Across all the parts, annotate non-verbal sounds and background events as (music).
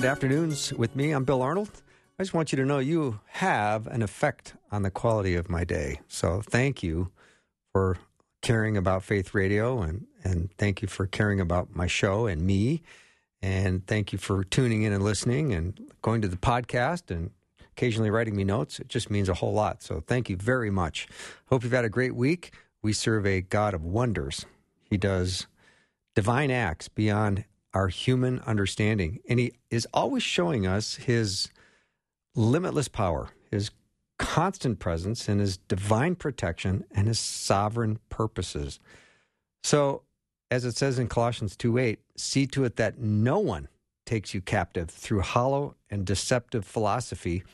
Welcome to Afternoons with me. I'm Bill Arnold. I just want you to know you have an effect on the quality of my day. So thank you for caring about Faith Radio and, and thank you for caring about my show and me. And thank you for tuning in and listening and going to the podcast and occasionally writing me notes. It just means a whole lot. So thank you very much. Hope you've had a great week. We serve a God of wonders. He does divine acts beyond our human understanding. And he is always showing us his limitless power, his constant presence, and his divine protection and his sovereign purposes. So, as it says in Colossians 2 8, see to it that no one takes you captive through hollow and deceptive philosophy,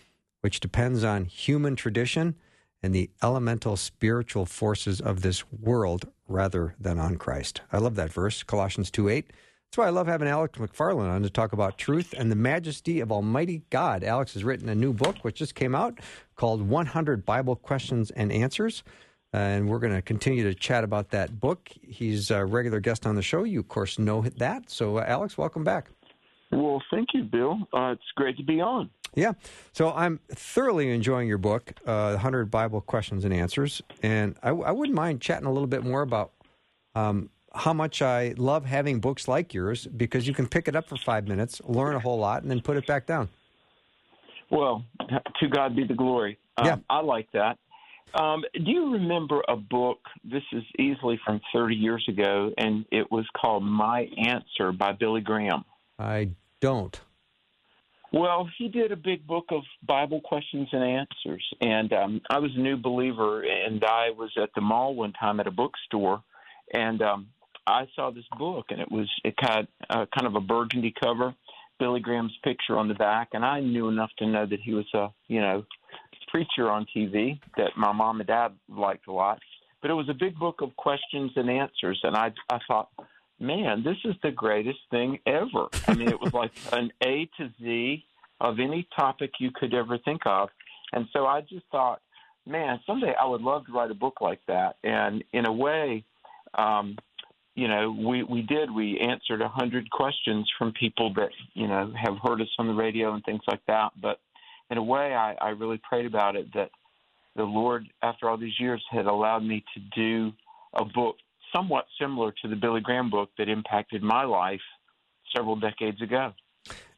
which depends on human tradition and the elemental spiritual forces of this world rather than on Christ. I love that verse, Colossians 2 8. That's why I love having Alex McFarland on to talk about truth and the majesty of Almighty God. Alex has written a new book, which just came out, called 100 Bible Questions and Answers. Uh, and we're going to continue to chat about that book. He's a regular guest on the show. You, of course, know that. So, uh, Alex, welcome back. Well, thank you, Bill. Uh, it's great to be on. Yeah. So I'm thoroughly enjoying your book, uh, 100 Bible Questions and Answers. And I, I wouldn't mind chatting a little bit more about um, how much I love having books like yours because you can pick it up for five minutes, learn a whole lot, and then put it back down. Well, to God be the glory. Um, Yeah. I like that. Um, do you remember a book? This is easily from 30 years ago, and it was called My Answer by Billy Graham. I don't. Well, he did a big book of Bible questions and answers, and um, I was a new believer, and I was at the mall one time at a bookstore, and um, I saw this book, and it was it had uh, kind of a burgundy cover, Billy Graham's picture on the back, and I knew enough to know that he was a you know preacher on TV that my mom and dad liked a lot. But it was a big book of questions and answers, and I I thought, man, this is the greatest thing ever. I mean, it was like (laughs) an A to Z of any topic you could ever think of, and so I just thought, man, someday I would love to write a book like that. And in a way, um, you know, we we did. We answered a hundred questions from people that you know have heard us on the radio and things like that. But in a way, I, I really prayed about it that the Lord, after all these years, had allowed me to do a book somewhat similar to the Billy Graham book that impacted my life several decades ago.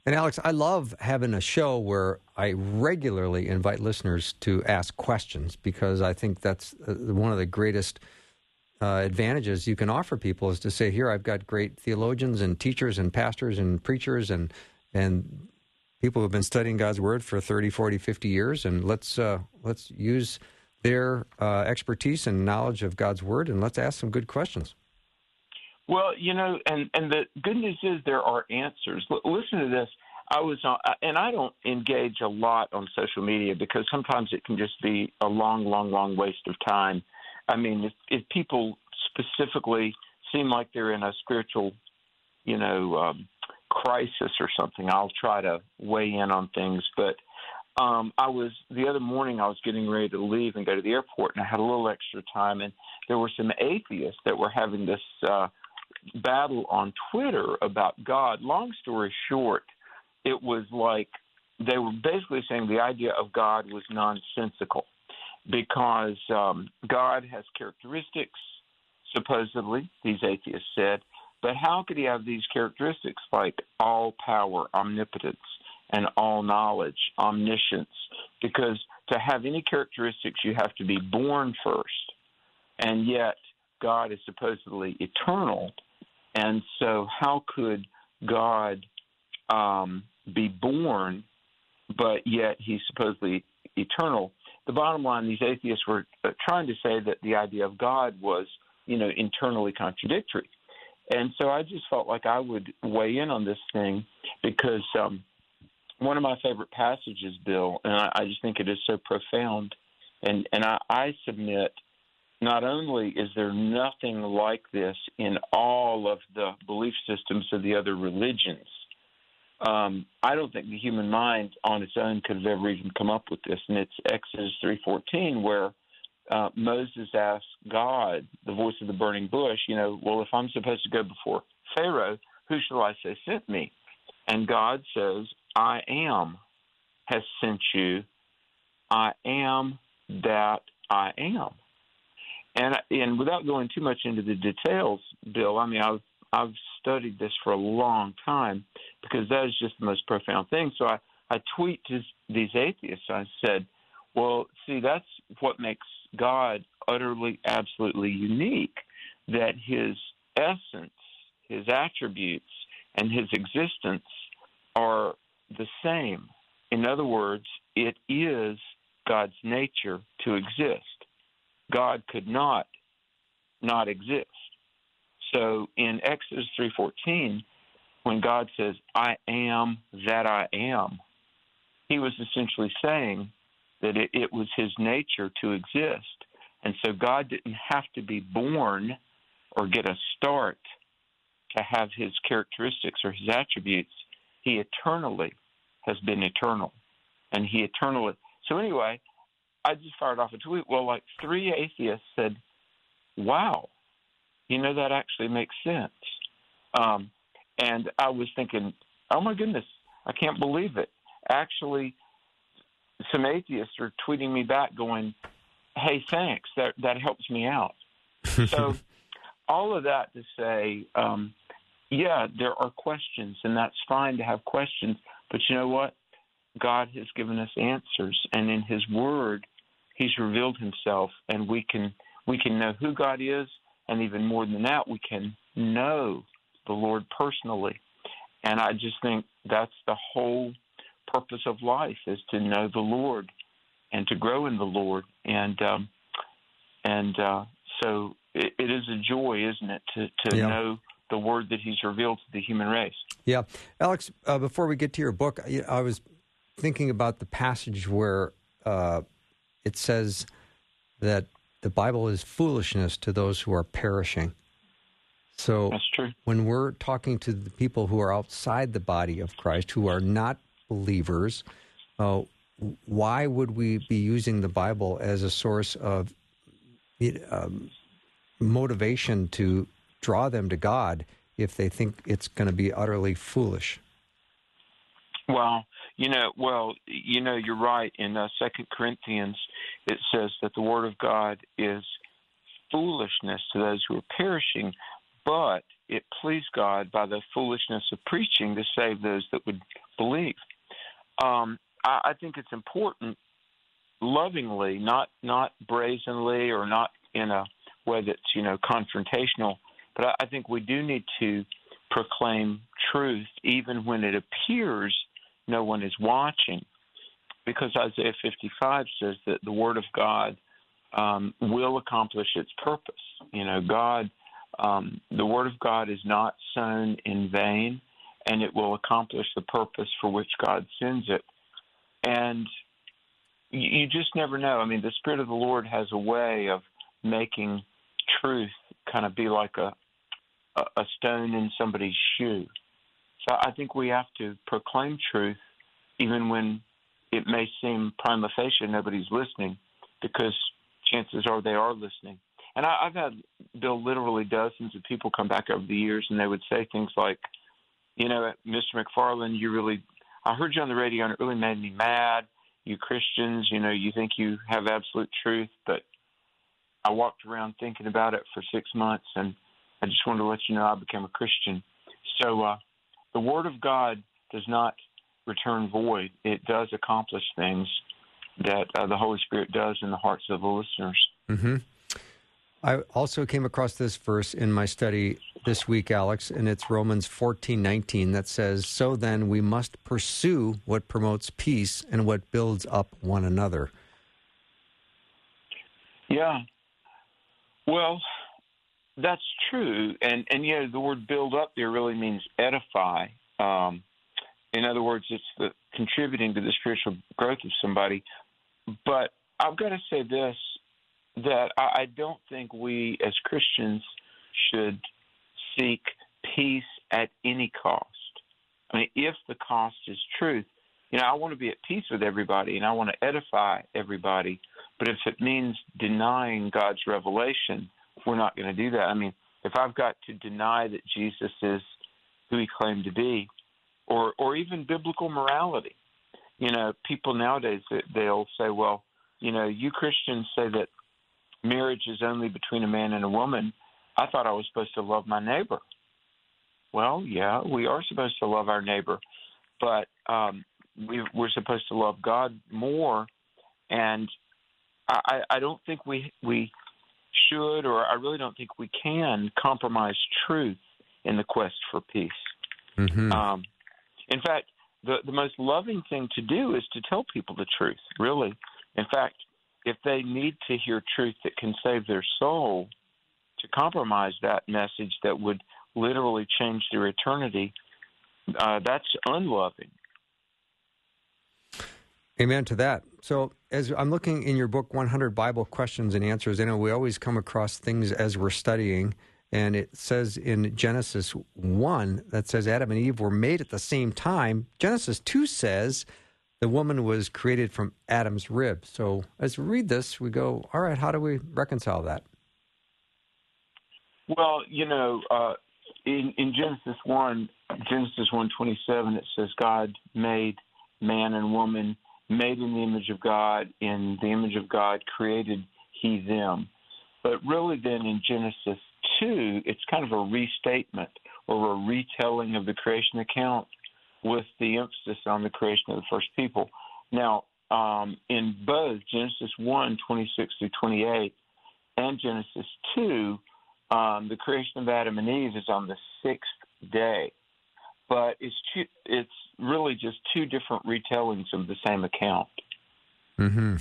And Alex, I love having a show where I regularly invite listeners to ask questions because I think that's uh, one of the greatest uh, advantages you can offer people is to say, here, I've got great theologians and teachers and pastors and preachers and and people who've been studying God's word for 30, 40, 50 years and let's uh, let's use their uh, expertise and knowledge of God's word and let's ask some good questions. Well, you know, and and the good news is there are answers. L- listen to this. I was on, and I don't engage a lot on social media because sometimes it can just be a long, long, long waste of time. I mean, if, if people specifically seem like they're in a spiritual, you know, um, crisis or something, I'll try to weigh in on things. But um, I was the other morning. I was getting ready to leave and go to the airport, and I had a little extra time, and there were some atheists that were having this uh, battle on Twitter about God. Long story short, it was like they were basically saying the idea of God was nonsensical because um, God has characteristics, supposedly, these atheists said, but how could he have these characteristics like all power, omnipotence, and all knowledge, omniscience? Because to have any characteristics, you have to be born first. And yet, God is supposedly eternal. And so, how could God um, be born, but yet he's supposedly eternal? The bottom line, these atheists were uh, trying to say that the idea of God was, you know, internally contradictory. And so I just felt like I would weigh in on this thing because um, one of my favorite passages, Bill, and I, I just think it is so profound. And and I, I submit, not only is there nothing like this in all of the belief systems of the other religions, um, I don't think the human mind on its own could have ever even come up with this. And it's Exodus three fourteen where uh, Moses asked God, the voice of the burning bush, you know, well, if I'm supposed to go before Pharaoh, who shall I say sent me? And God says, I am has sent you. I am that I am. And and without going too much into the details, Bill, I mean I've I've studied this for a long time because that is just the most profound thing. So I I tweet to these atheists. I said, well, see, that's what makes God utterly, absolutely unique. That His essence, His attributes, and His existence are the same. In other words, it is God's nature to exist. God could not not exist. So in Exodus 3:14, when God says, "I am that I am," he was essentially saying that it, it was his nature to exist. And so God didn't have to be born or get a start to have his characteristics or his attributes. He eternally has been eternal. And he eternally. So, anyway, I just fired off a tweet. Well, like three atheists said, wow, you know, that actually makes sense. Um, and I was thinking, oh my goodness, I can't believe it. Actually, some atheists are tweeting me back going, hey, thanks, that, that helps me out. (laughs) so, all of that to say, um, yeah, there are questions, and that's fine to have questions. But you know what? God has given us answers, and in His Word, He's revealed Himself, and we can we can know who God is, and even more than that, we can know the Lord personally. And I just think that's the whole purpose of life is to know the Lord and to grow in the Lord. And um, and uh, so it, it is a joy, isn't it, to to yeah. know the word that He's revealed to the human race. Yeah, Alex. Uh, before we get to your book, I, I was thinking about the passage where uh, it says that the Bible is foolishness to those who are perishing. So that's true. When we're talking to the people who are outside the body of Christ, who are not believers, uh, why would we be using the Bible as a source of um, motivation to draw them to God if they think it's going to be utterly foolish? Well, you know, well, you know, you're right. In uh, Second Corinthians, it says that the Word of God is foolishness to those who are perishing, but it pleased God by the foolishness of preaching to save those that would believe um, I, I think it's important, lovingly, not not brazenly or not in a way that's you know confrontational, but I, I think we do need to proclaim truth even when it appears no one is watching, because Isaiah 55 says that the Word of God um, will accomplish its purpose. You know, God, um, the Word of God is not sown in vain and it will accomplish the purpose for which God sends it. And you, you just never know. I mean, the Spirit of the Lord has a way of making truth kind of be like a a stone in somebody's shoe. So I think we have to proclaim truth even when it may seem prima facie nobody's listening, because chances are they are listening. And I, I've had Bill literally dozens of people come back over the years, and they would say things like, you know, Mr. McFarland, you really, I heard you on the radio and it really made me mad. You Christians, you know, you think you have absolute truth, but I walked around thinking about it for six months and I just wanted to let you know I became a Christian. So uh, the Word of God does not return void, it does accomplish things that uh, the Holy Spirit does in the hearts of the listeners. Mm-hmm. I also came across this verse in my study this week, Alex, and it's Romans fourteen nineteen that says, So then we must pursue what promotes peace and what builds up one another. Yeah. Well, that's true, and and you know the word build up there really means edify. Um, in other words, it's the contributing to the spiritual growth of somebody. But I've got to say this: that I, I don't think we as Christians should seek peace at any cost. I mean, if the cost is truth, you know, I want to be at peace with everybody and I want to edify everybody. But if it means denying God's revelation, we're not going to do that. I mean, if I've got to deny that Jesus is who he claimed to be, or or even biblical morality, you know, people nowadays they'll say, well, you know, you Christians say that marriage is only between a man and a woman. I thought I was supposed to love my neighbor. Well, yeah, we are supposed to love our neighbor, but um, we, we're supposed to love God more. And I, I don't think we we should, or I really don't think we can compromise truth in the quest for peace. Mm-hmm. Um, in fact, the the most loving thing to do is to tell people the truth. Really, in fact, if they need to hear truth that can save their soul, to compromise that message that would literally change their eternity, uh, that's unloving. Amen to that. So, as I'm looking in your book, 100 Bible Questions and Answers, I know we always come across things as we're studying, and it says in Genesis 1 that says Adam and Eve were made at the same time. Genesis 2 says the woman was created from Adam's rib. So, as we read this, we go, all right, how do we reconcile that? Well, you know, uh, in, in Genesis 1, Genesis 1:27, it says God made man and woman made in the image of God, in the image of God created he them. But really, then in Genesis 2, it's kind of a restatement or a retelling of the creation account with the emphasis on the creation of the first people. Now, um, in both Genesis 1, 26 through 28, and Genesis 2, um, the creation of Adam and Eve is on the sixth day but it's two, it's really just two different retellings of the same account. Hmm.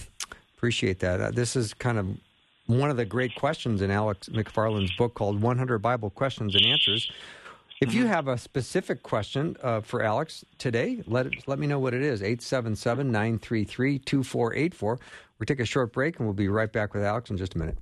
Appreciate that. Uh, this is kind of one of the great questions in Alex McFarland's book called 100 Bible Questions and Answers. If you mm-hmm. have a specific question uh, for Alex today, let it, let me know what it is. 877-933-2484. We'll take a short break and we'll be right back with Alex in just a minute.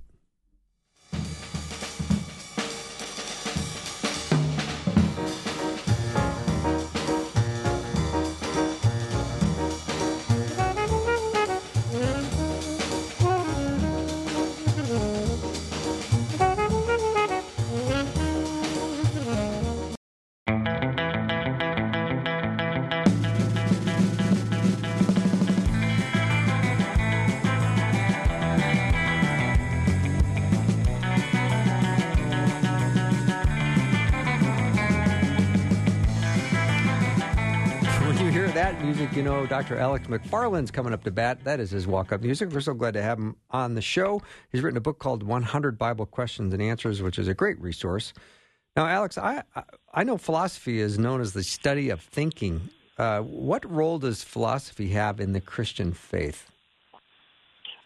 Dr. Alex McFarland's coming up to bat. That is his walk up music. We're so glad to have him on the show. He's written a book called 100 Bible Questions and Answers, which is a great resource. Now, Alex, I, I know philosophy is known as the study of thinking. Uh, what role does philosophy have in the Christian faith?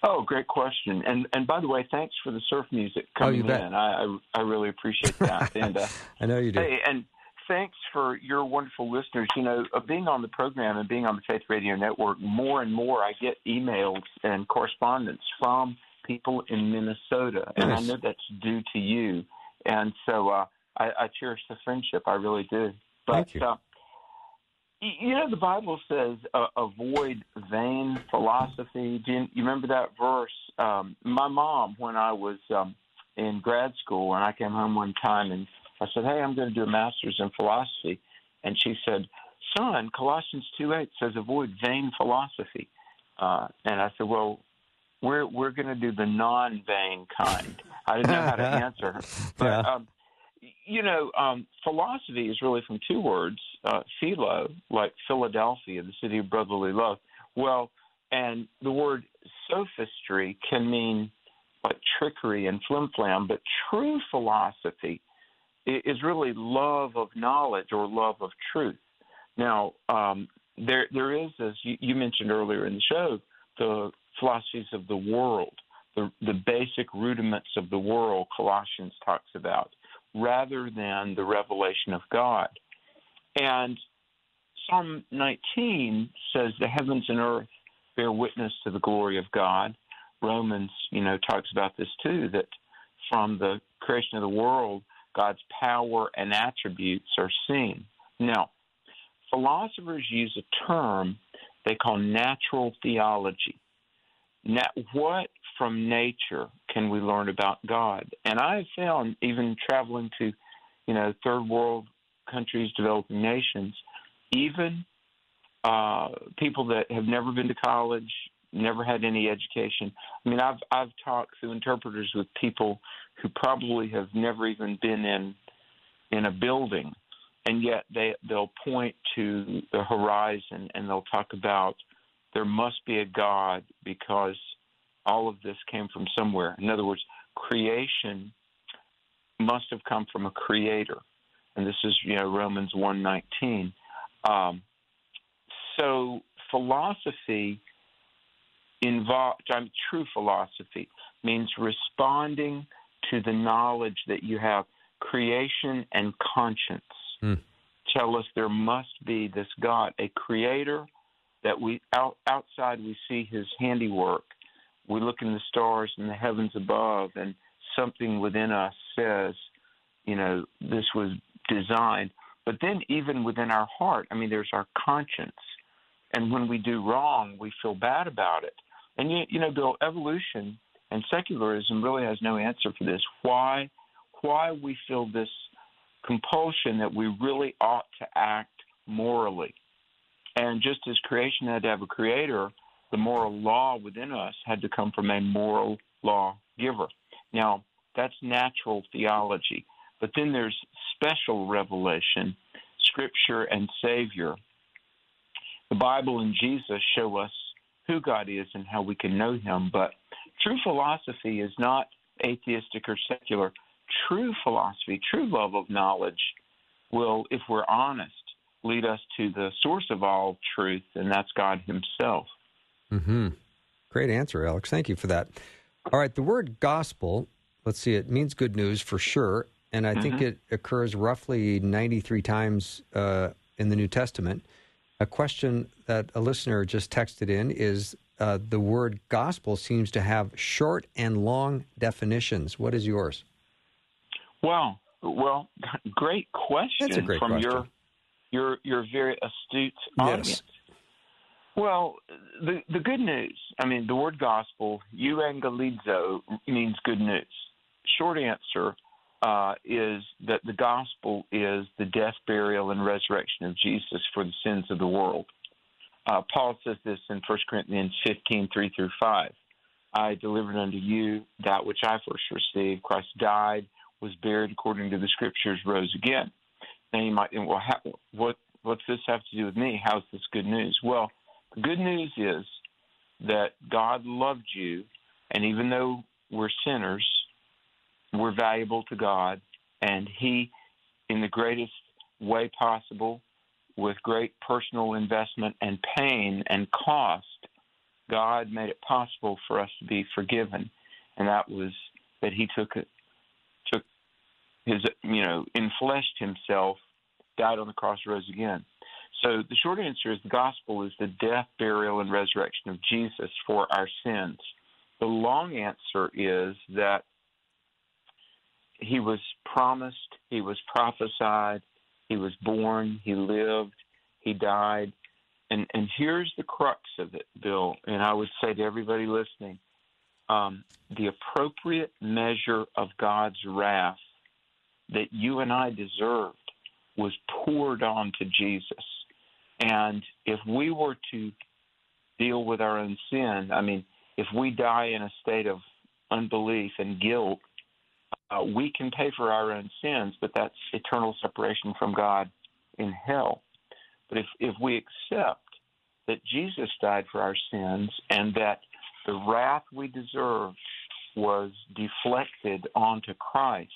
Oh, great question. And and by the way, thanks for the surf music coming oh, in. I, I, I really appreciate that. (laughs) and uh, I know you do. Hey, and thanks for your wonderful listeners. You know, uh, being on the program and being on the Faith Radio Network, more and more I get emails and correspondence from people in Minnesota, and I know that's due to you. And so uh, I, I cherish the friendship. I really do. But, Thank you. Uh, you know, the Bible says uh, avoid vain philosophy. Do you, you remember that verse? Um, my mom, when I was um, in grad school, and I came home one time and I said, Hey, I'm going to do a master's in philosophy. And she said, Son, Colossians 2 8 says, avoid vain philosophy. Uh, and I said, Well, we're, we're going to do the non vain kind. I didn't know how to (laughs) answer her. But, yeah. um, you know, um, philosophy is really from two words, uh, philo, like Philadelphia, the city of brotherly love. Well, and the word sophistry can mean like trickery and flim flam, but true philosophy is really love of knowledge or love of truth. Now, um, there there is, as you, you mentioned earlier in the show, the philosophies of the world. the, the basic rudiments of the world, Colossians talks about, rather than the revelation of God. And Psalm 19 says the heavens and earth bear witness to the glory of God. Romans, you know, talks about this too, that from the creation of the world, God's power and attributes are seen. Now, philosophers use a term they call natural theology. Now, what from nature can we learn about God? And I have found, even traveling to, you know, third world countries, developing nations, even uh, people that have never been to college, never had any education. I mean, I've I've talked through interpreters with people who probably have never even been in in a building, and yet they they'll point to the horizon and they'll talk about there must be a God because all of this came from somewhere. In other words, creation must have come from a creator, and this is you know Romans one nineteen. Um, so philosophy involved, I mean, true philosophy means responding to the knowledge that you have. Creation and conscience mm. tell us there must be this God, a creator that we out, outside we see his handiwork. We look in the stars and the heavens above, and something within us says, you know, this was designed. But then, even within our heart, I mean, there's our conscience. And when we do wrong, we feel bad about it. And, you, you know, Bill, evolution and secularism really has no answer for this. Why, why we feel this compulsion that we really ought to act morally. And just as creation had to have a creator, the moral law within us had to come from a moral law giver. Now, that's natural theology. But then there's special revelation, Scripture and Savior. The Bible and Jesus show us who God is and how we can know Him. But true philosophy is not atheistic or secular. True philosophy, true love of knowledge, will, if we're honest, lead us to the source of all truth, and that's God Himself. Hmm. Great answer, Alex. Thank you for that. All right, the word gospel. Let's see. It means good news for sure, and I mm-hmm. think it occurs roughly 93 times uh, in the New Testament. A question that a listener just texted in is uh, the word gospel seems to have short and long definitions. What is yours? Well, well, (laughs) great question great from question. your your your very astute audience. Yes. Well, the the good news. I mean, the word gospel, euangelizo, means good news. Short answer uh, is that the gospel is the death, burial, and resurrection of Jesus for the sins of the world. Uh, Paul says this in 1 Corinthians 15, 3 through 5. I delivered unto you that which I first received. Christ died, was buried according to the scriptures, rose again. Now you might think, well, how, what what's this have to do with me? How's this good news? Well, the good news is that God loved you, and even though we're sinners, we're valuable to God, and He, in the greatest way possible, with great personal investment and pain and cost, God made it possible for us to be forgiven, and that was that He took it, took His, you know, infleshed Himself, died on the cross, rose again. So the short answer is the gospel is the death, burial, and resurrection of Jesus for our sins. The long answer is that he was promised, he was prophesied, he was born, he lived, he died. And and here's the crux of it, Bill, and I would say to everybody listening, um, the appropriate measure of God's wrath that you and I deserved was poured onto Jesus. And if we were to deal with our own sin, I mean, if we die in a state of unbelief and guilt, uh, we can pay for our own sins, but that's eternal separation from God in hell. But if, if we accept that Jesus died for our sins and that the wrath we deserve was deflected onto Christ,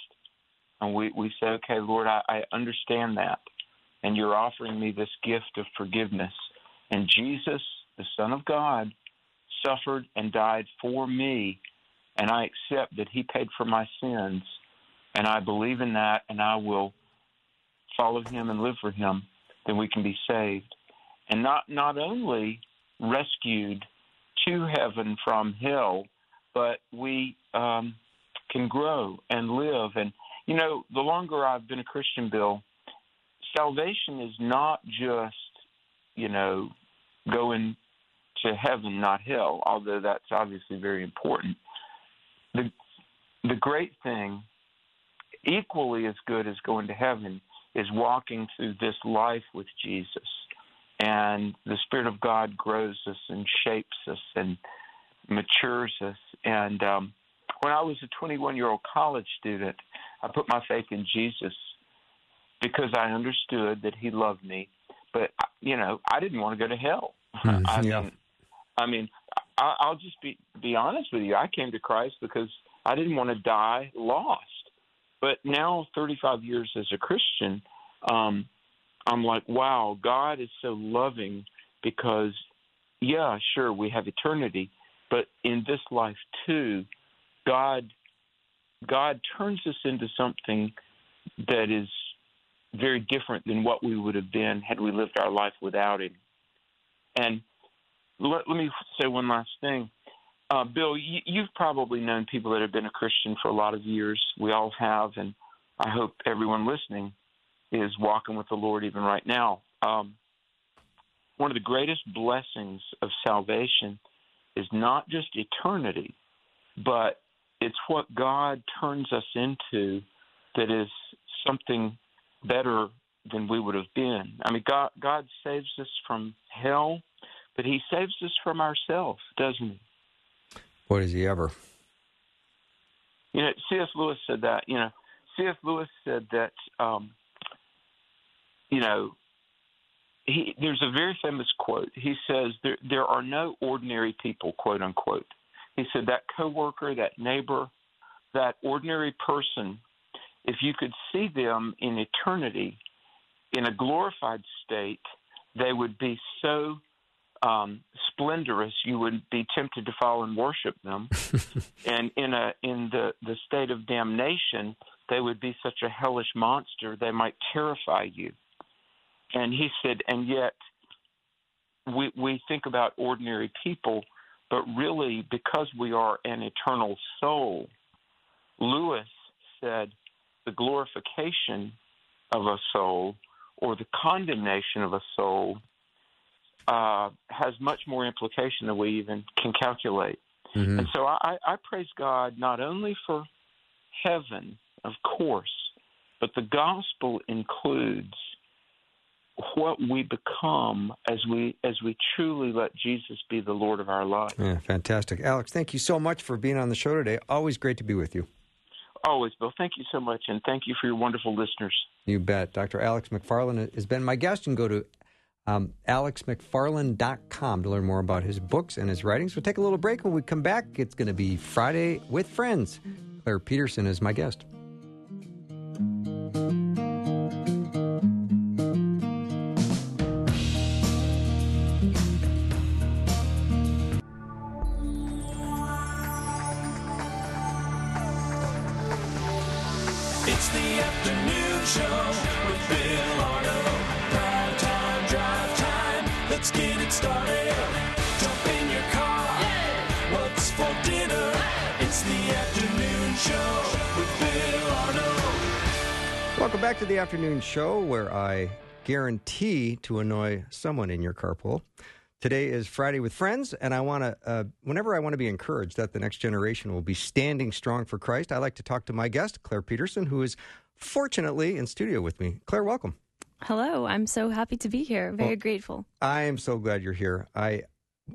and we, we say, okay, Lord, I, I understand that, and you're offering me this gift of forgiveness. And Jesus, the Son of God, suffered and died for me and I accept that He paid for my sins, and I believe in that, and I will follow Him and live for Him, then we can be saved, and not not only rescued to heaven from hell, but we um, can grow and live. And you know, the longer I've been a Christian, Bill, salvation is not just you know going to heaven, not hell, although that's obviously very important. The, the great thing, equally as good as going to heaven, is walking through this life with Jesus. And the Spirit of God grows us and shapes us and matures us. And um, when I was a 21 year old college student, I put my faith in Jesus because I understood that He loved me. But, you know, I didn't want to go to hell. Mm, I yeah. mean, I mean, I'll just be be honest with you. I came to Christ because I didn't want to die lost. But now, 35 years as a Christian, um, I'm like, wow, God is so loving because, yeah, sure, we have eternity, but in this life too, God, God turns us into something that is very different than what we would have been had we lived our life without Him. And let, let me say one last thing. Uh, Bill, you, you've probably known people that have been a Christian for a lot of years. We all have, and I hope everyone listening is walking with the Lord even right now. Um, one of the greatest blessings of salvation is not just eternity, but it's what God turns us into that is something better than we would have been. I mean, God, God saves us from hell, but He saves us from ourselves, doesn't He? Boy, does he ever. You know, C.S. Lewis said that. You know, C.S. Lewis said that. Um, you know, he, there's a very famous quote. He says there there are no ordinary people, quote unquote. He said that coworker, that neighbor, that ordinary person, if you could see them in eternity, in a glorified state, they would be so um, splendorous you would be tempted to fall and worship them. (laughs) and in a in the the state of damnation, they would be such a hellish monster they might terrify you. And he said, and yet we we think about ordinary people, but really because we are an eternal soul, Lewis said the glorification of a soul or the condemnation of a soul uh, has much more implication than we even can calculate. Mhm. And so I, I praise God not only for heaven, of course, but the gospel includes what we become as we as we truly let Jesus be the Lord of our life. Yeah, fantastic. Alex, thank you so much for being on the show today. Always great to be with you. Always, Bill. Thank you so much, and thank you for your wonderful listeners. You bet. Dr. Alex McFarland has been my guest. Can go to um, alexmcfarland.com to learn more about his books and his writings. We'll take a little break. When we come back, it's going to be Friday with Friends. Claire Peterson is my guest. Back to the afternoon show where I guarantee to annoy someone in your carpool. Today is Friday with Friends, and I want to, uh, whenever I want to be encouraged that the next generation will be standing strong for Christ, I like to talk to my guest, Claire Peterson, who is fortunately in studio with me. Claire, welcome. Hello, I'm so happy to be here. Very Well- grateful. I am so glad you're here. I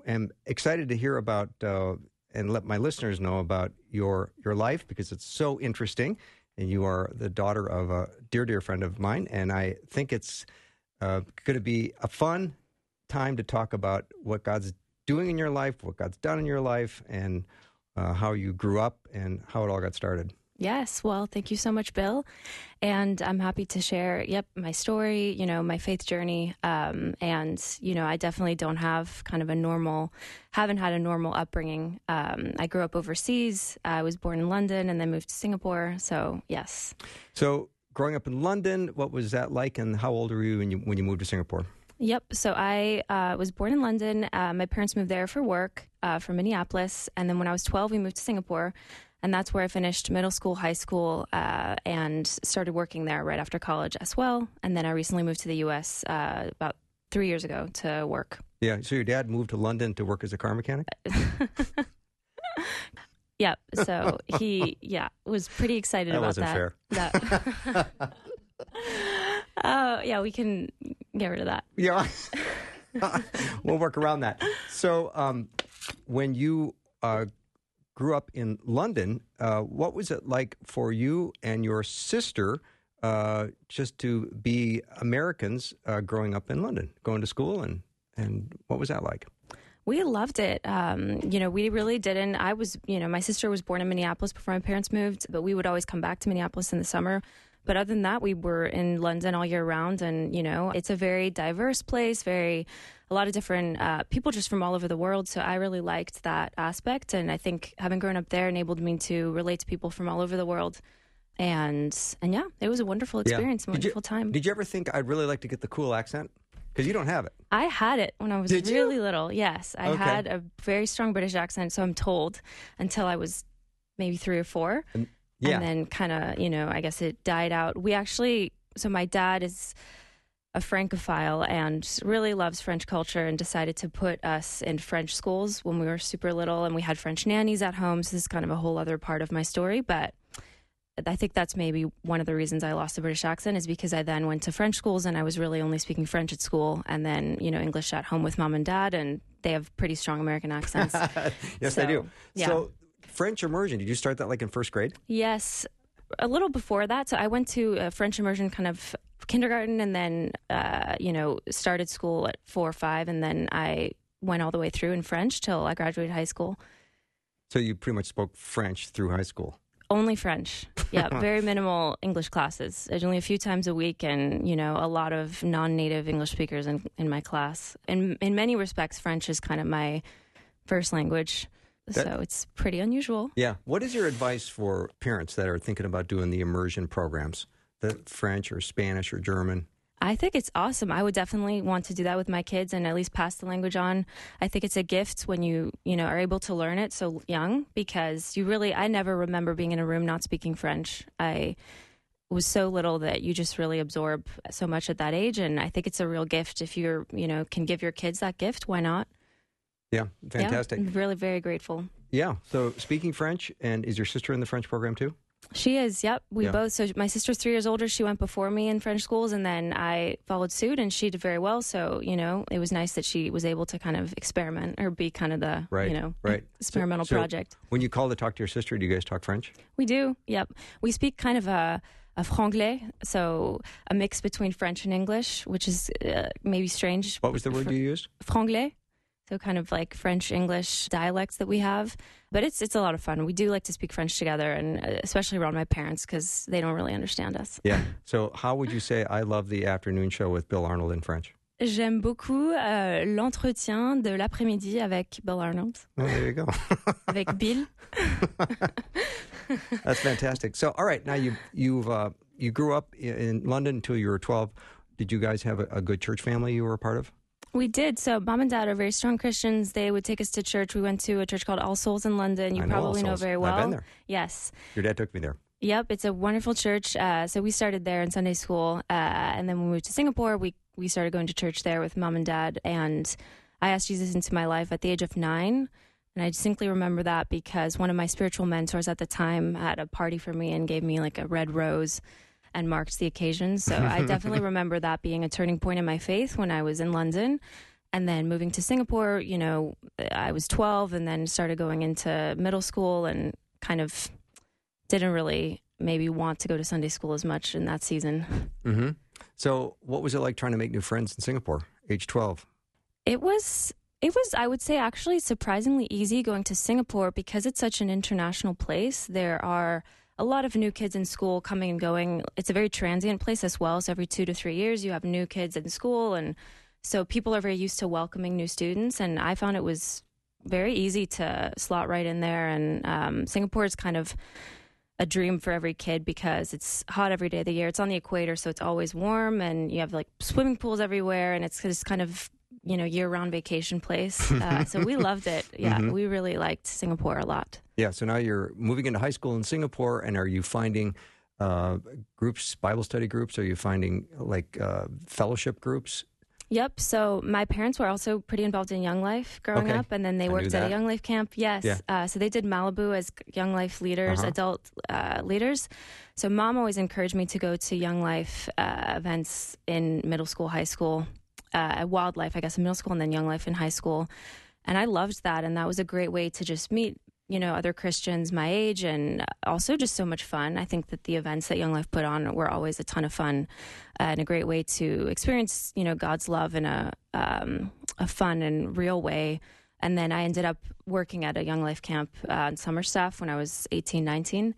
am excited to hear about uh, and let my listeners know about your your life because it's so interesting. And you are the daughter of a dear, dear friend of mine, and I think it's uh, going to be a fun time to talk about what God's doing in your life, what God's done in your life, and uh, how you grew up and how it all got started. Yes. Well, thank you so much, Bill. And I'm happy to share, yep, my story, you know, my faith journey. Um, and, you know, I definitely don't have kind of a normal, haven't had a normal upbringing. Um, I grew up overseas. I was born in London and then moved to Singapore. So, yes. So, growing up in London, what was that like, and how old were you when you, when you moved to Singapore? Yep. So I uh, was born in London. Uh, my parents moved there for work uh, from Minneapolis. And then when I was 12, we moved to Singapore. And that's where I finished middle school, high school, uh, and started working there right after college as well. And then I recently moved to the U.S. Uh, about three years ago to work. Yeah. So your dad moved to London to work as a car mechanic. (laughs) Yep. So he, (laughs) yeah, was pretty excited That about wasn't that. fair. That. (laughs) Oh, yeah, we can get rid of that. Yeah. we'll work around that. So, um, when you uh, grew up in London, uh, what was it like for you and your sister uh, just to be Americans uh, growing up in London, going to school, and, and what was that like? We loved it. Um, you know, we really didn't. I was, you know, my sister was born in Minneapolis before my parents moved, but we would always come back to Minneapolis in the summer. But other than that, we were in London all year round. And, you know, it's a very diverse place, very, a lot of different uh, people just from all over the world. So I really liked that aspect. And I think having grown up there enabled me to relate to people from all over the world. And, and yeah, it was a wonderful Yeah. experience, a Did you- wonderful time. Did you ever think I'd really like to get the cool accent? Because you don't have it. I had it when I was Did you? really little. Yes, I Okay. had a very strong British accent, so I'm told, until I was maybe three or four. Yeah. And then kind of, you know, I guess it died out. We actually, so my dad is a Francophile and really loves French culture and decided to put us in French schools when we were super little and we had French nannies at home. So this is kind of a whole other part of my story. But I think that's maybe one of the reasons I lost the British accent is because I then went to French schools and I was really only speaking French at school and then, you know, English at home with mom and dad and they have pretty strong American accents. (laughs) yes, they do. yeah. So, French immersion, did you start that like in first grade? Yes, a little before that. So I went to a French immersion kind of kindergarten and then, uh, you know, started school at four or five. And then I went all the way through in French till I graduated high school. So, you pretty much spoke French through high school. Only French. (laughs) Yeah, very minimal English classes. Only a few times a week, and you know, a lot of non-native English speakers in, in my class. And in many respects, French is kind of my first language, That- so it's pretty unusual. Yeah. What is your advice for parents that are thinking about doing the immersion programs, the French or Spanish or German? I think it's awesome. I would definitely want to do that with my kids and at least pass the language on. I think it's a gift when you, you know, are able to learn it so young because you really I never remember being in a room not speaking French. I was so little that you just really absorb so much at that age and I think it's a real gift if you're, you know, can give your kids that gift, why not? Yeah, fantastic. Yeah, I'm really very grateful. Yeah. So speaking French, and is your sister in the French program too? She is. Yep. We Yeah. both. So my sister's three years older. She went before me in French schools, and then I followed suit, and she did very well. So you know, it was nice that she was able to kind of experiment or be kind of the Right. you know right. (laughs) experimental So- so project. When you call to talk to your sister, do you guys talk French? We do. Yep. We speak kind of a. A franglais, so a mix between French and English, which is uh, maybe strange. What was the word you used? franglais so kind of like french english dialects that we have but it's it's a lot of fun we do like to speak french together and uh, especially around my parents because they don't really understand us Yeah. So how would you say I love the afternoon show with Bill Arnold in French? j'aime beaucoup euh, l'entretien de l'après-midi avec bill arnold Oh, there you go. (laughs) avec bill (laughs) That's fantastic. So, all right, now you you've uh, you grew up in- in London until you were twelve. Did you guys have a, a good church family you were a part of? We did so mom and dad are very strong christians they would take us to church we went to a church called all souls in london you know probably know very I've well been there. yes Your dad took me there. Yep, it's a wonderful church. Uh, so we started there in Sunday school, uh, and then we moved to Singapore, we we started going to church there with mom and dad. And I asked Jesus into my life at the age of nine, and I distinctly remember that because one of my spiritual mentors at the time had a party for me and gave me like a red rose and marked the occasion. So I (laughs) definitely remember that being a turning point in my faith when I was in London. And then moving to Singapore, you know, I was 12 and then started going into middle school and kind of didn't really maybe want to go to Sunday school as much in that season. Mm-hmm. So, what was it like trying to make new friends in Singapore, age twelve? It was it was I would say actually surprisingly easy going to Singapore because it's such an international place. There are a lot of new kids in school coming and going. It's a very transient place as well. So every two to three years, you have new kids in school, and so people are very used to welcoming new students. And I found it was very easy to slot right in there. And um, Singapore is kind of a dream for every kid because it's hot every day of the year. It's on the equator, so it's always warm, and you have like swimming pools everywhere, and it's just kind of you know year-round vacation place. (laughs) Uh, so we loved it. Yeah, we really liked Singapore a lot. Yeah. So now you're moving into high school in Singapore, and are you finding uh, groups, Bible study groups? Are you finding like uh, fellowship groups? Yep. So my parents were also pretty involved in Young Life growing Okay. up, and then they I worked at a Young Life camp. Yes. Yeah. Uh, so they did Malibu as Young Life leaders, Uh-huh. adult uh, leaders. So mom always encouraged me to go to Young Life uh, events in middle school, high school, uh, WyldLife, I guess, in middle school, and then Young Life in high school. And I loved that, and that was a great way to just meet. You know, other Christians my age, and also just so much fun. I think that the events that Young Life put on were always a ton of fun uh, and a great way to experience, you know, God's love in a um, a fun and real way. And then I ended up working at a Young Life camp uh, on summer staff when I was 18, 19,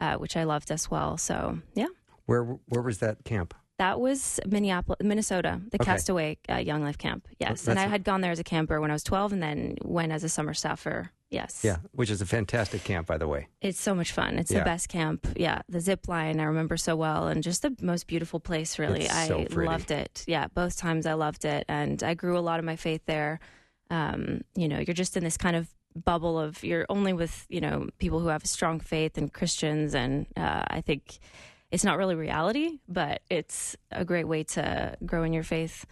uh, which I loved as well. So yeah, Where where was that camp? That was Minneapolis, Minnesota, the Okay. Castaway uh, Young Life camp. Yes, and I had gone there as a camper when I was 12, and then went as a summer staffer. Yes, Yeah, which is a fantastic camp, by the way. it's so much fun. It's Yeah. the best camp. Yeah, the zip line I remember so well, and just the most beautiful place. Really, It's I pretty. loved it. Yeah, both times I loved it, and I grew a lot of my faith there. Um, you know, you're just in this kind of bubble of you're only with you know people who have a strong faith and Christians, and uh, I think it's not really reality, but it's a great way to grow in your faith.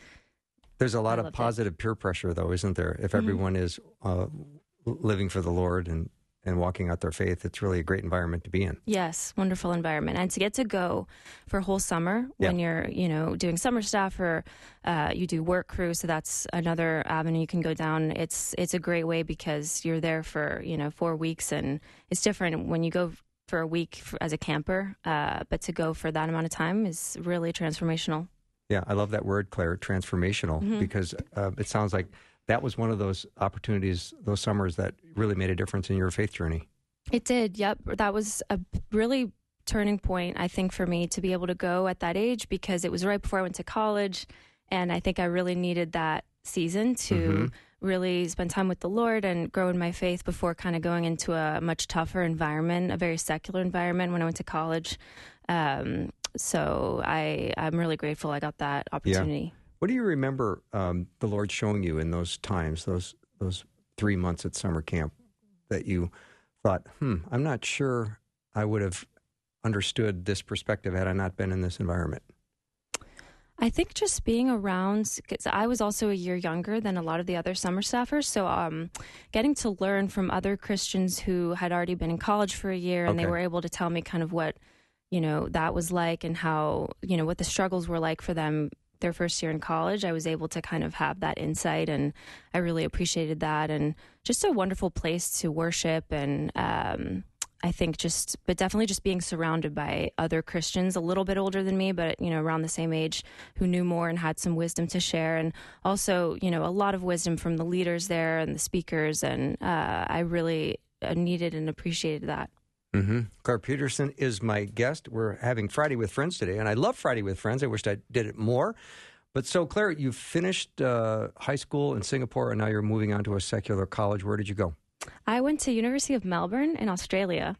There's a lot I of loved it. positive peer pressure, though, isn't there? If Mhm. everyone is uh, living for the Lord and and walking out their faith, it's really a great environment to be in. Yes, wonderful environment, and to get to go for a whole summer when you're, you know, doing summer staff or uh, you do work crew. So that's another avenue you can go down. It's it's a great way because you're there for you know four weeks, and it's different when you go for a week f as a camper. Uh, but to go for that amount of time is really transformational. Yeah, I love that word, Claire, transformational, Mhm. because uh, it sounds like that was one of those opportunities, those summers that really made a difference in your faith journey. It did. Yep. That was a really turning point, I think, for me to be able to go at that age because it was right before I went to college. And I think I really needed that season to Mhm. Really spend time with the Lord and grow in my faith before kind of going into a much tougher environment, a very secular environment when I went to college. Um, so I, I'm really grateful I got that opportunity. What do you remember um, the Lord showing you in those times, those those three months at summer camp, that you thought, "Hmm, I'm not sure I would have understood this perspective had I not been in this environment." I think just being around, because I was also a year younger than a lot of the other summer staffers. So, um, getting to learn from other Christians who had already been in college for a year and they were able to tell me kind of what, you know, that was like and how, you know, what the struggles were like for them their first year in college. I was able to kind of have that insight and I really appreciated that. And just a wonderful place to worship and, um, I think just, but definitely just being surrounded by other Christians a little bit older than me, but you know, around the same age, who knew more and had some wisdom to share, and also, you know, a lot of wisdom from the leaders there and the speakers, and uh, I really uh, needed and appreciated that. Mm-hmm. Claire Peterson is my guest. We're having Friday with Friends today, and I love Friday with Friends. I wished I did it more. But so, Claire, you finished uh, high school in Singapore, and now you're moving on to a secular college. Where did you go? I went to University of Melbourne in Australia.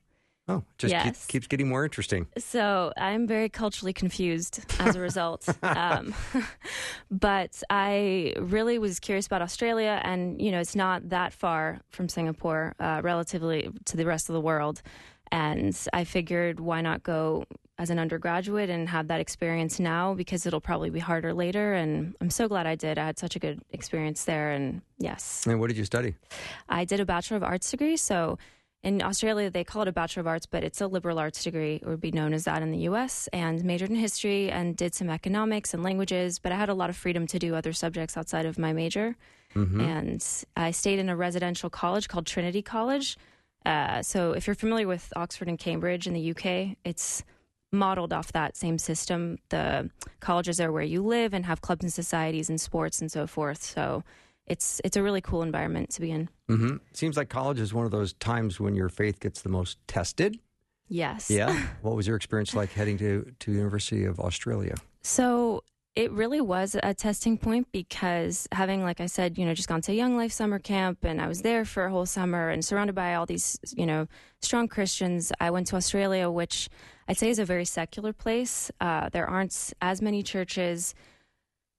Oh, just keep- Yes. keeps getting more interesting. So I'm very culturally confused as a result. (laughs) um, (laughs) but I really was curious about Australia, and you know, it's not that far from Singapore, uh, relatively to the rest of the world. And I figured, why not go as an undergraduate and have that experience now because it'll probably be harder later. And I'm so glad I did. I had such a good experience there. And yes. And what did you study? I did a Bachelor of Arts degree. So in Australia, they call it a Bachelor of Arts, but it's a liberal arts degree. It would be known as that in the US. And majored in history and did some economics and languages, but I had a lot of freedom to do other subjects outside of my major. And I stayed in a residential college called Trinity College. Uh, so if you're familiar with Oxford and Cambridge in the UK, it's modeled off that same system. The colleges are where you live and have clubs and societies and sports and so forth. So it's it's a really cool environment to be in. Mm-hmm. Seems like college is one of those times when your faith gets the most tested. Yes. Yeah. (laughs) what was your experience like heading to to University of Australia? So it really was a testing point because having, like I said, you know, just gone to Young Life summer camp and I was there for a whole summer and surrounded by all these, you know, strong Christians. I went to Australia, which I'd say is a very secular place. Uh, there aren't as many churches.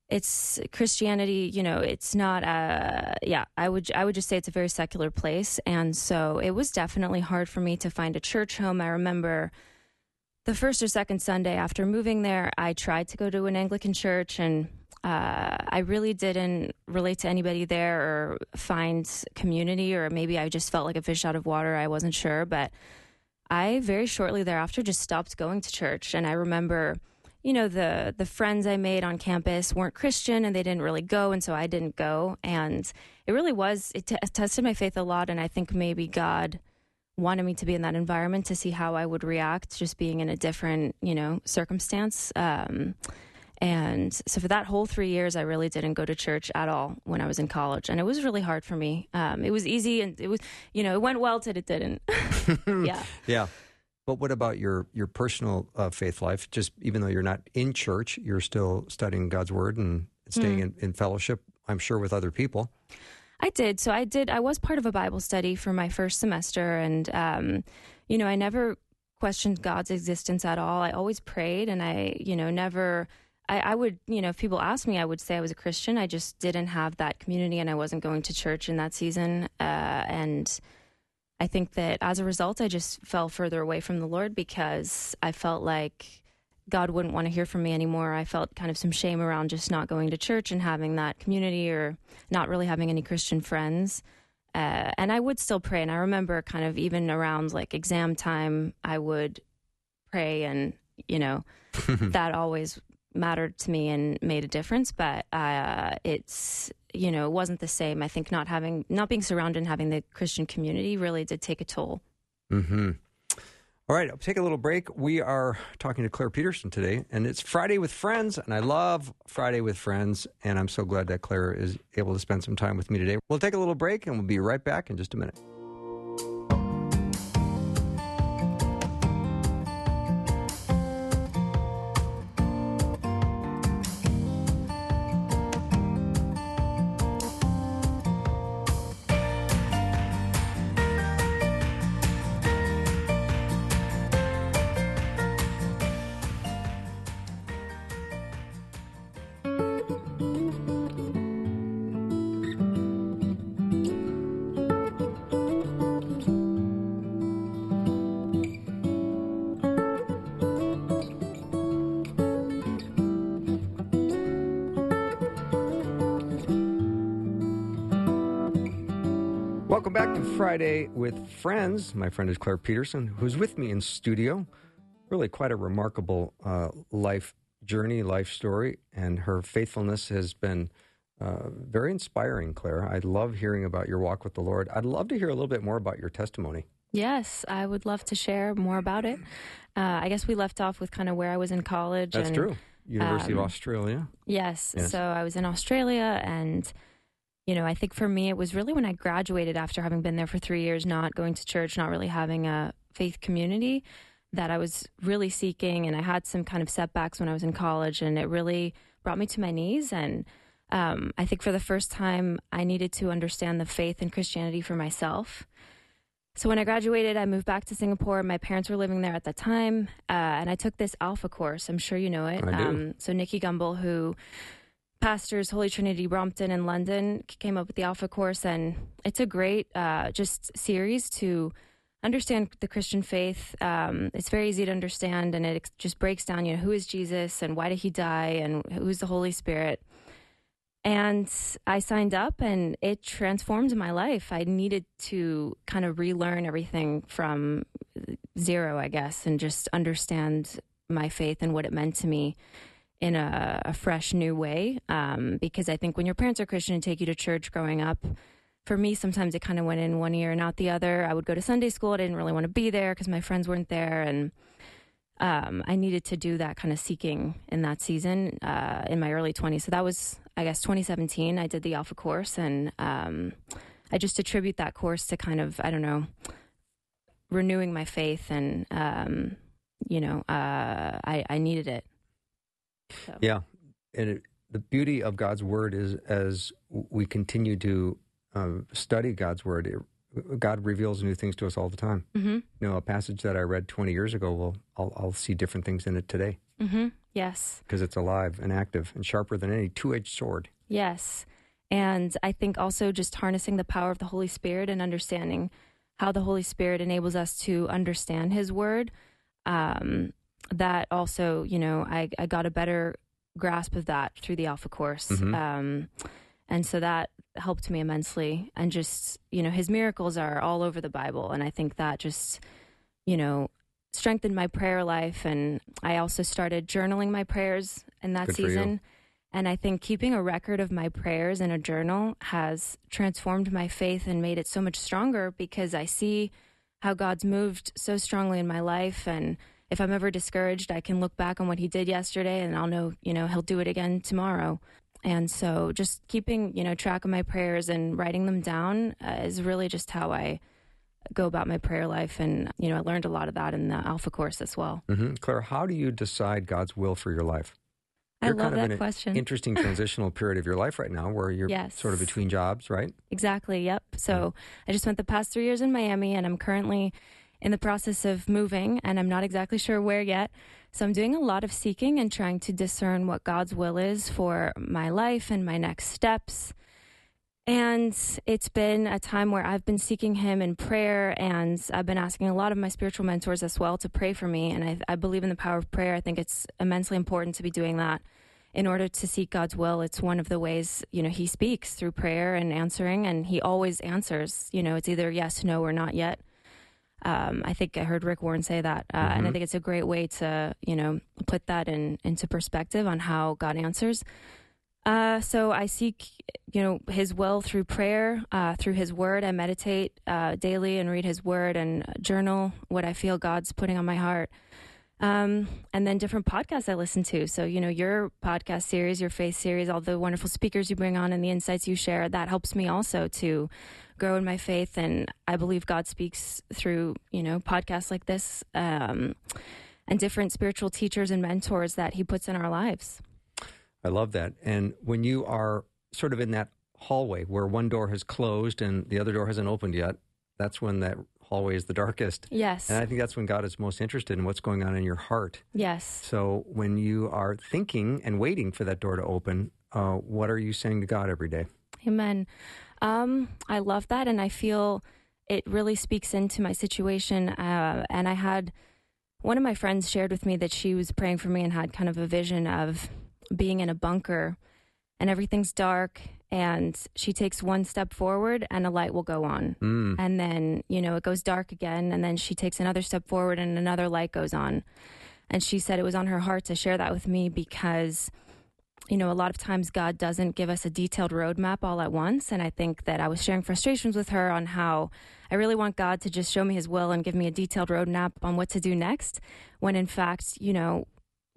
It's Christianity, you know. It's not. Uh, yeah, I would. I would just say it's a very secular place, and so it was definitely hard for me to find a church home. I remember the first or second Sunday after moving there, I tried to go to an Anglican church and uh, I really didn't relate to anybody there or find community, or maybe I just felt like a fish out of water. I wasn't sure. But I very shortly thereafter just stopped going to church. And I remember, you know, the, the friends I made on campus weren't Christian and they didn't really go. And so I didn't go. And it really was, it t- tested my faith a lot. And I think maybe God wanted me to be in that environment to see how I would react just being in a different, you know, circumstance. Um, and so for that whole three years, I really didn't go to church at all when I was in college. And it was really hard for me. Um, it was easy and it was, you know, it went well till it didn't. (laughs) (laughs) yeah. Yeah. But what about your your personal uh, faith life? Just even though you're not in church, you're still studying God's word and staying in, in fellowship. I'm sure with other people. I did. So I did. I was part of a Bible study for my first semester, and um, you know, I never questioned God's existence at all. I always prayed, and I, you know, never. I, I would, you know, if people asked me, I would say I was a Christian. I just didn't have that community, and I wasn't going to church in that season. Uh, and I think that as a result, I just fell further away from the Lord because I felt like God wouldn't want to hear from me anymore. I felt kind of some shame around just not going to church and having that community or not really having any Christian friends. Uh, and I would still pray. And I remember kind of even around like exam time, I would pray and, you know, (laughs) that always mattered to me and made a difference. But uh, it's, you know, it wasn't the same. I think not having, not being surrounded and having the Christian community really did take a toll. Mm-hmm. All right, I'll take a little break. We are talking to Claire Peterson today, and it's Friday with Friends, and I love Friday with Friends, and I'm so glad that Claire is able to spend some time with me today. We'll take a little break, and we'll be right back in just a minute. Friday with Friends. My friend is Claire Peterson, who's with me in studio. Really quite a remarkable uh, life journey, life story, and her faithfulness has been uh, very inspiring, Claire. I love hearing about your walk with the Lord. I'd love to hear a little bit more about your testimony. Yes, I would love to share more about it. Uh, I guess we left off with kind of where I was in college. That's and, true. University um, of Australia. Yes. Yes. So I was in Australia, and you know, I think for me, it was really when I graduated after having been there for three years, not going to church, not really having a faith community, that I was really seeking. And I had some kind of setbacks when I was in college, and it really brought me to my knees. And um, I think for the first time, I needed to understand the faith and Christianity for myself. So when I graduated, I moved back to Singapore. My parents were living there at the time, uh, and I took this Alpha course. I'm sure you know it. I do. Um, so Nicky Gumbel, who pastors Holy Trinity Brompton in London, came up with the Alpha course, and it's a great uh, just series to understand the Christian faith. Um, it's very easy to understand, and it just breaks down, you know, who is Jesus and why did he die, and who's the Holy Spirit. And I signed up and it transformed my life. I needed to kind of relearn everything from zero, I guess, and just understand my faith and what it meant to me in a, a fresh new way. Um, because I think when your parents are Christian and take you to church growing up, for me, sometimes it kind of went in one ear and out the other. I would go to Sunday school. I didn't really want to be there because my friends weren't there. And um, I needed to do that kind of seeking in that season uh, in my early 20s. So that was, I guess, 2017. I did the Alpha course, and um, I just attribute that course to kind of, I don't know, renewing my faith, and um, you know, uh, I, I needed it. So. Yeah, and it, the beauty of God's word is as we continue to uh, study God's word, it, God reveals new things to us all the time. hmm You know, a passage that I read 20 years ago, well, I'll, I'll see different things in it today hmm Yes. because it's alive and active and sharper than any two-edged sword. Yes. And I think also just harnessing the power of the Holy Spirit and understanding how the Holy Spirit enables us to understand His Word. Um, that also, you know, I, I got a better grasp of that through the Alpha course. Mhm. Um, and so that helped me immensely. And just, you know, His miracles are all over the Bible. And I think that just, you know, strengthened my prayer life. And I also started journaling my prayers in that Good season. And I think keeping a record of my prayers in a journal has transformed my faith and made it so much stronger because I see how God's moved so strongly in my life. And if I'm ever discouraged, I can look back on what He did yesterday and I'll know, you know, He'll do it again tomorrow. And so just keeping, you know, track of my prayers and writing them down uh, is really just how I go about my prayer life. And, you know, I learned a lot of that in the Alpha course as well. hmm Claire, how do you decide God's will for your life? I You're love kind of that question. Interesting (laughs) transitional period of your life right now where you're Yes. sort of between jobs, right? Exactly. Yep. So I just spent the past three years in Miami, and I'm currently in the process of moving, and I'm not exactly sure where yet. So I'm doing a lot of seeking and trying to discern what God's will is for my life and my next steps. And it's been a time where I've been seeking Him in prayer, and I've been asking a lot of my spiritual mentors as well to pray for me. And I, I believe in the power of prayer. I think it's immensely important to be doing that in order to seek God's will. It's one of the ways, you know, He speaks through prayer and answering, and He always answers. You know, it's either yes, no, or not yet. Um, I think I heard Rick Warren say that, uh, and I Mhm. think it's a great way to, you know, put that in into perspective on how God answers. Uh, so I seek, you know, His will through prayer, uh, through His Word. I meditate uh, daily and read His Word and journal what I feel God's putting on my heart. Um, and then different podcasts I listen to. So, you know, your podcast series, your faith series, all the wonderful speakers you bring on and the insights you share, that helps me also to grow in my faith. And I believe God speaks through, you know, podcasts like this um, and different spiritual teachers and mentors that He puts in our lives. I love that. And when you are sort of in that hallway where one door has closed and the other door hasn't opened yet, that's when that hallway is the darkest. Yes. And I think that's when God is most interested in what's going on in your heart. yes. So when you are thinking and waiting for that door to open, uh, what are you saying to God every day? Amen. Um, I love that, and I feel it really speaks into my situation. Uh, and I had one of my friends shared with me that she was praying for me and had kind of a vision of being in a bunker, and everything's dark, and she takes one step forward, and a light will go on, Mm. and then you know it goes dark again, and then she takes another step forward, and another light goes on. And she said it was on her heart to share that with me because you know, a lot of times God doesn't give us a detailed roadmap all at once. And I think that I was sharing frustrations with her on how I really want God to just show me his will and give me a detailed roadmap on what to do next. When in fact, you know,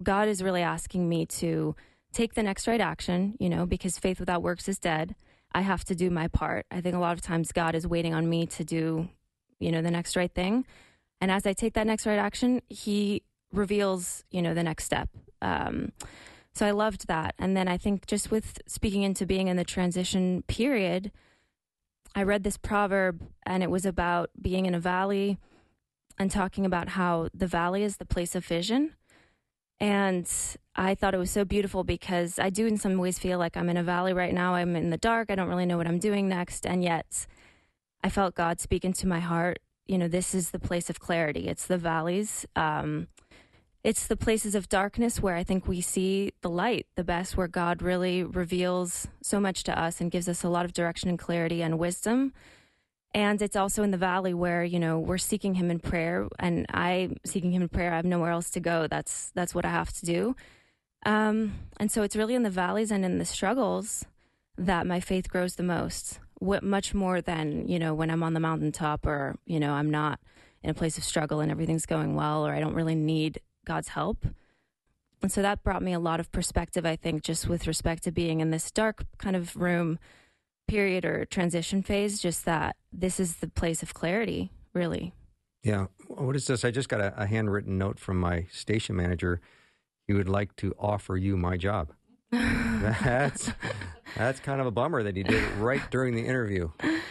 God is really asking me to take the next right action, you know, because faith without works is dead. I have to do my part. I think a lot of times God is waiting on me to do, you know, the next right thing. And as I take that next right action, he reveals, you know, the next step. Um, so I loved that. And then I think just with speaking into being in the transition period, I read this proverb and it was about being in a valley and talking about how the valley is the place of vision. And I thought it was so beautiful because I do, in some ways, feel like I'm in a valley right now. I'm in the dark. I don't really know what I'm doing next. And yet, I felt God speak into my heart. You know, this is the place of clarity. It's the valleys. Um, it's the places of darkness where I think we see the light the best, where God really reveals so much to us and gives us a lot of direction and clarity and wisdom. And it's also in the valley where, you know, we're seeking him in prayer and I seeking him in prayer. I have nowhere else to go. That's that's what I have to do. Um, and so it's really in the valleys and in the struggles that my faith grows the most. What much more than, you know, when I'm on the mountaintop or, you know, I'm not in a place of struggle and everything's going well or I don't really need God's help. And so that brought me a lot of perspective, I think, just with respect to being in this dark kind of room period or transition phase, just that this is the place of clarity, really. Yeah. What is this? I just got a, a handwritten note from my station manager. He would like to offer you my job. (laughs) that's that's kind of a bummer that he did it right during the interview.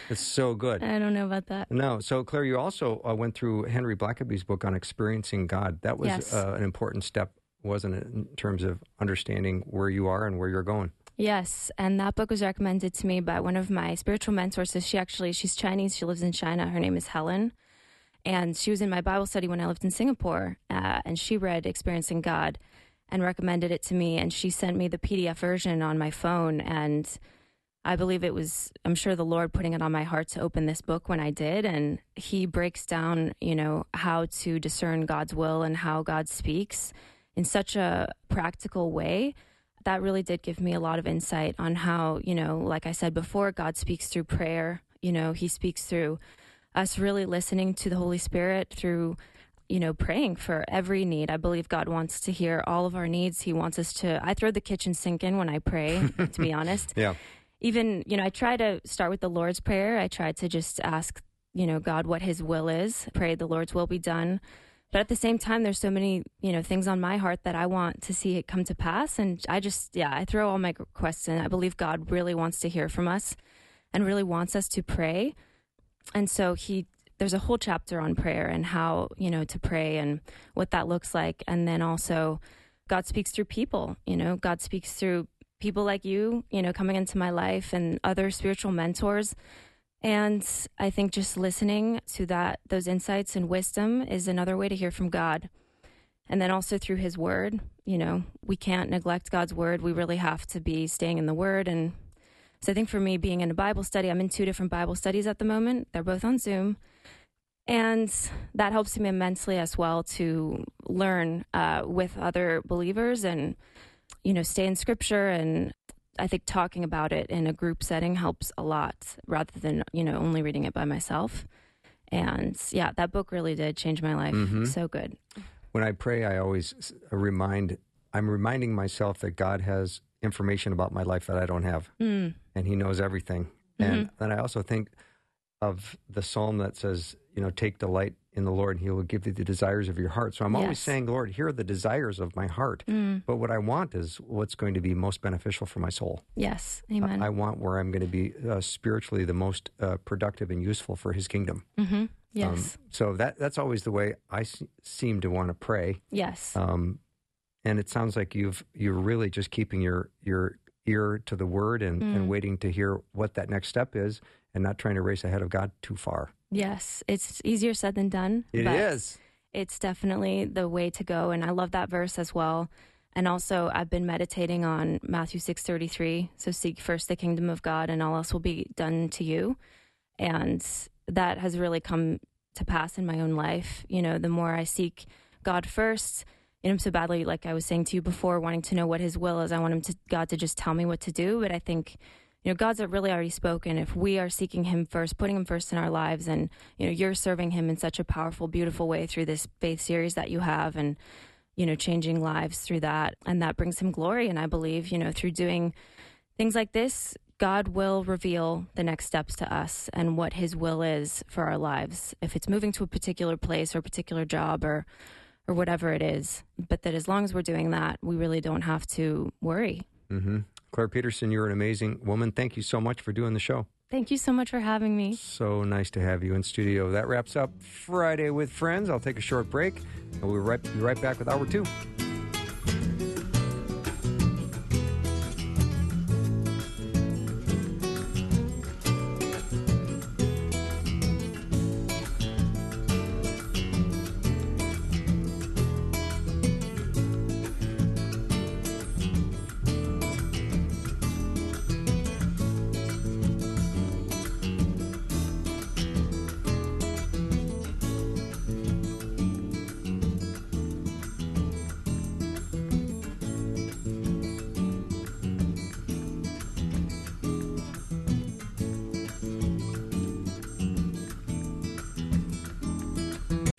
It's so good. I don't know about that. No, so Claire, you also uh, went through Henry Blackaby's book on experiencing God. That was Yes. uh, an important step, wasn't it, in terms of understanding where you are and where you're going? Yes, and that book was recommended to me by one of my spiritual mentors. So she actually she's Chinese. She lives in China. Her name is Helen, and she was in my Bible study when I lived in Singapore. Uh, and she read "Experiencing God" and recommended it to me. And she sent me the PDF version on my phone. And I believe it was I'm sure the Lord putting it on my heart to open this book when I did. And He breaks down, you know, how to discern God's will and how God speaks in such a practical way that really did give me a lot of insight on how, you know, like I said before, God speaks through prayer. You know, He speaks through us really listening to the Holy Spirit through, you know, praying for every need. I believe God wants to hear all of our needs. He wants us to, I throw the kitchen sink in when I pray, (laughs) to be honest. Yeah. Even, you know, I try to start with the Lord's Prayer. I try to just ask, you know, God what His will is, pray the Lord's will be done. But at the same time, there's so many, you know, things on my heart that I want to see it come to pass. And I just, yeah, I throw all my requests in. I believe God really wants to hear from us and really wants us to pray. And so he, there's a whole chapter on prayer and how, you know, to pray and what that looks like. And then also, God speaks through people, you know, God speaks through people like you, you know, coming into my life and other spiritual mentors. And I think just listening to that, those insights and wisdom is another way to hear from God. And then also through his word, you know, we can't neglect God's word. We really have to be staying in the word. And so I think for me, being in a Bible study, I'm in two different Bible studies at the moment. They're both on Zoom. And that helps me immensely as well to learn uh, with other believers and, you know, stay in scripture. And I think talking about it in a group setting helps a lot rather than, you know, only reading it by myself. And yeah, that book really did change my life. Mhm. So good. When I pray, I always remind, I'm reminding myself that God has information about my life that I don't have. Mm. and he knows everything. And then I also think of the psalm that says, you know, take delight in the Lord and he will give you the desires of your heart. So I'm always saying, Lord, here are the desires of my heart. Mm. But what I want is what's going to be most beneficial for my soul. Yes. I- Amen. I want where I'm going to be uh, spiritually the most uh, productive and useful for his kingdom. mm-hmm. Um, Yes. so that that's always the way I s- seem to want to pray. yes. Um, and it sounds like you've you're really just keeping your your ear to the word and, Mm. and waiting to hear what that next step is and not trying to race ahead of God too far. Yes. It's easier said than done. It but is. it's definitely the way to go and i love that verse as well and also i've been meditating on matthew 6.33 so seek first the kingdom of god and all else will be done to you and that has really come to pass in my own life you know the more i seek god first you know i'm so badly like i was saying to you before wanting to know what his will is i want him to god to just tell me what to do but i think you know god's really already spoken. If we are seeking him first putting him first in our lives and you know you're serving him in such a powerful beautiful way through this faith series that you have and you know changing lives through that and that brings him glory. And i believe you know through doing things like this god will reveal the next steps to us and what his will is for our lives. If it's moving to a particular place or a particular job or or whatever it is. But that as long as we're doing that we really don't have to worry. Hmm Claire Peterson, you're an amazing woman. Thank you so much for doing the show. thank you so much for having me So nice to have you in studio. That wraps up Friday with Friends. I'll take a short break and we'll right, be right back with hour two.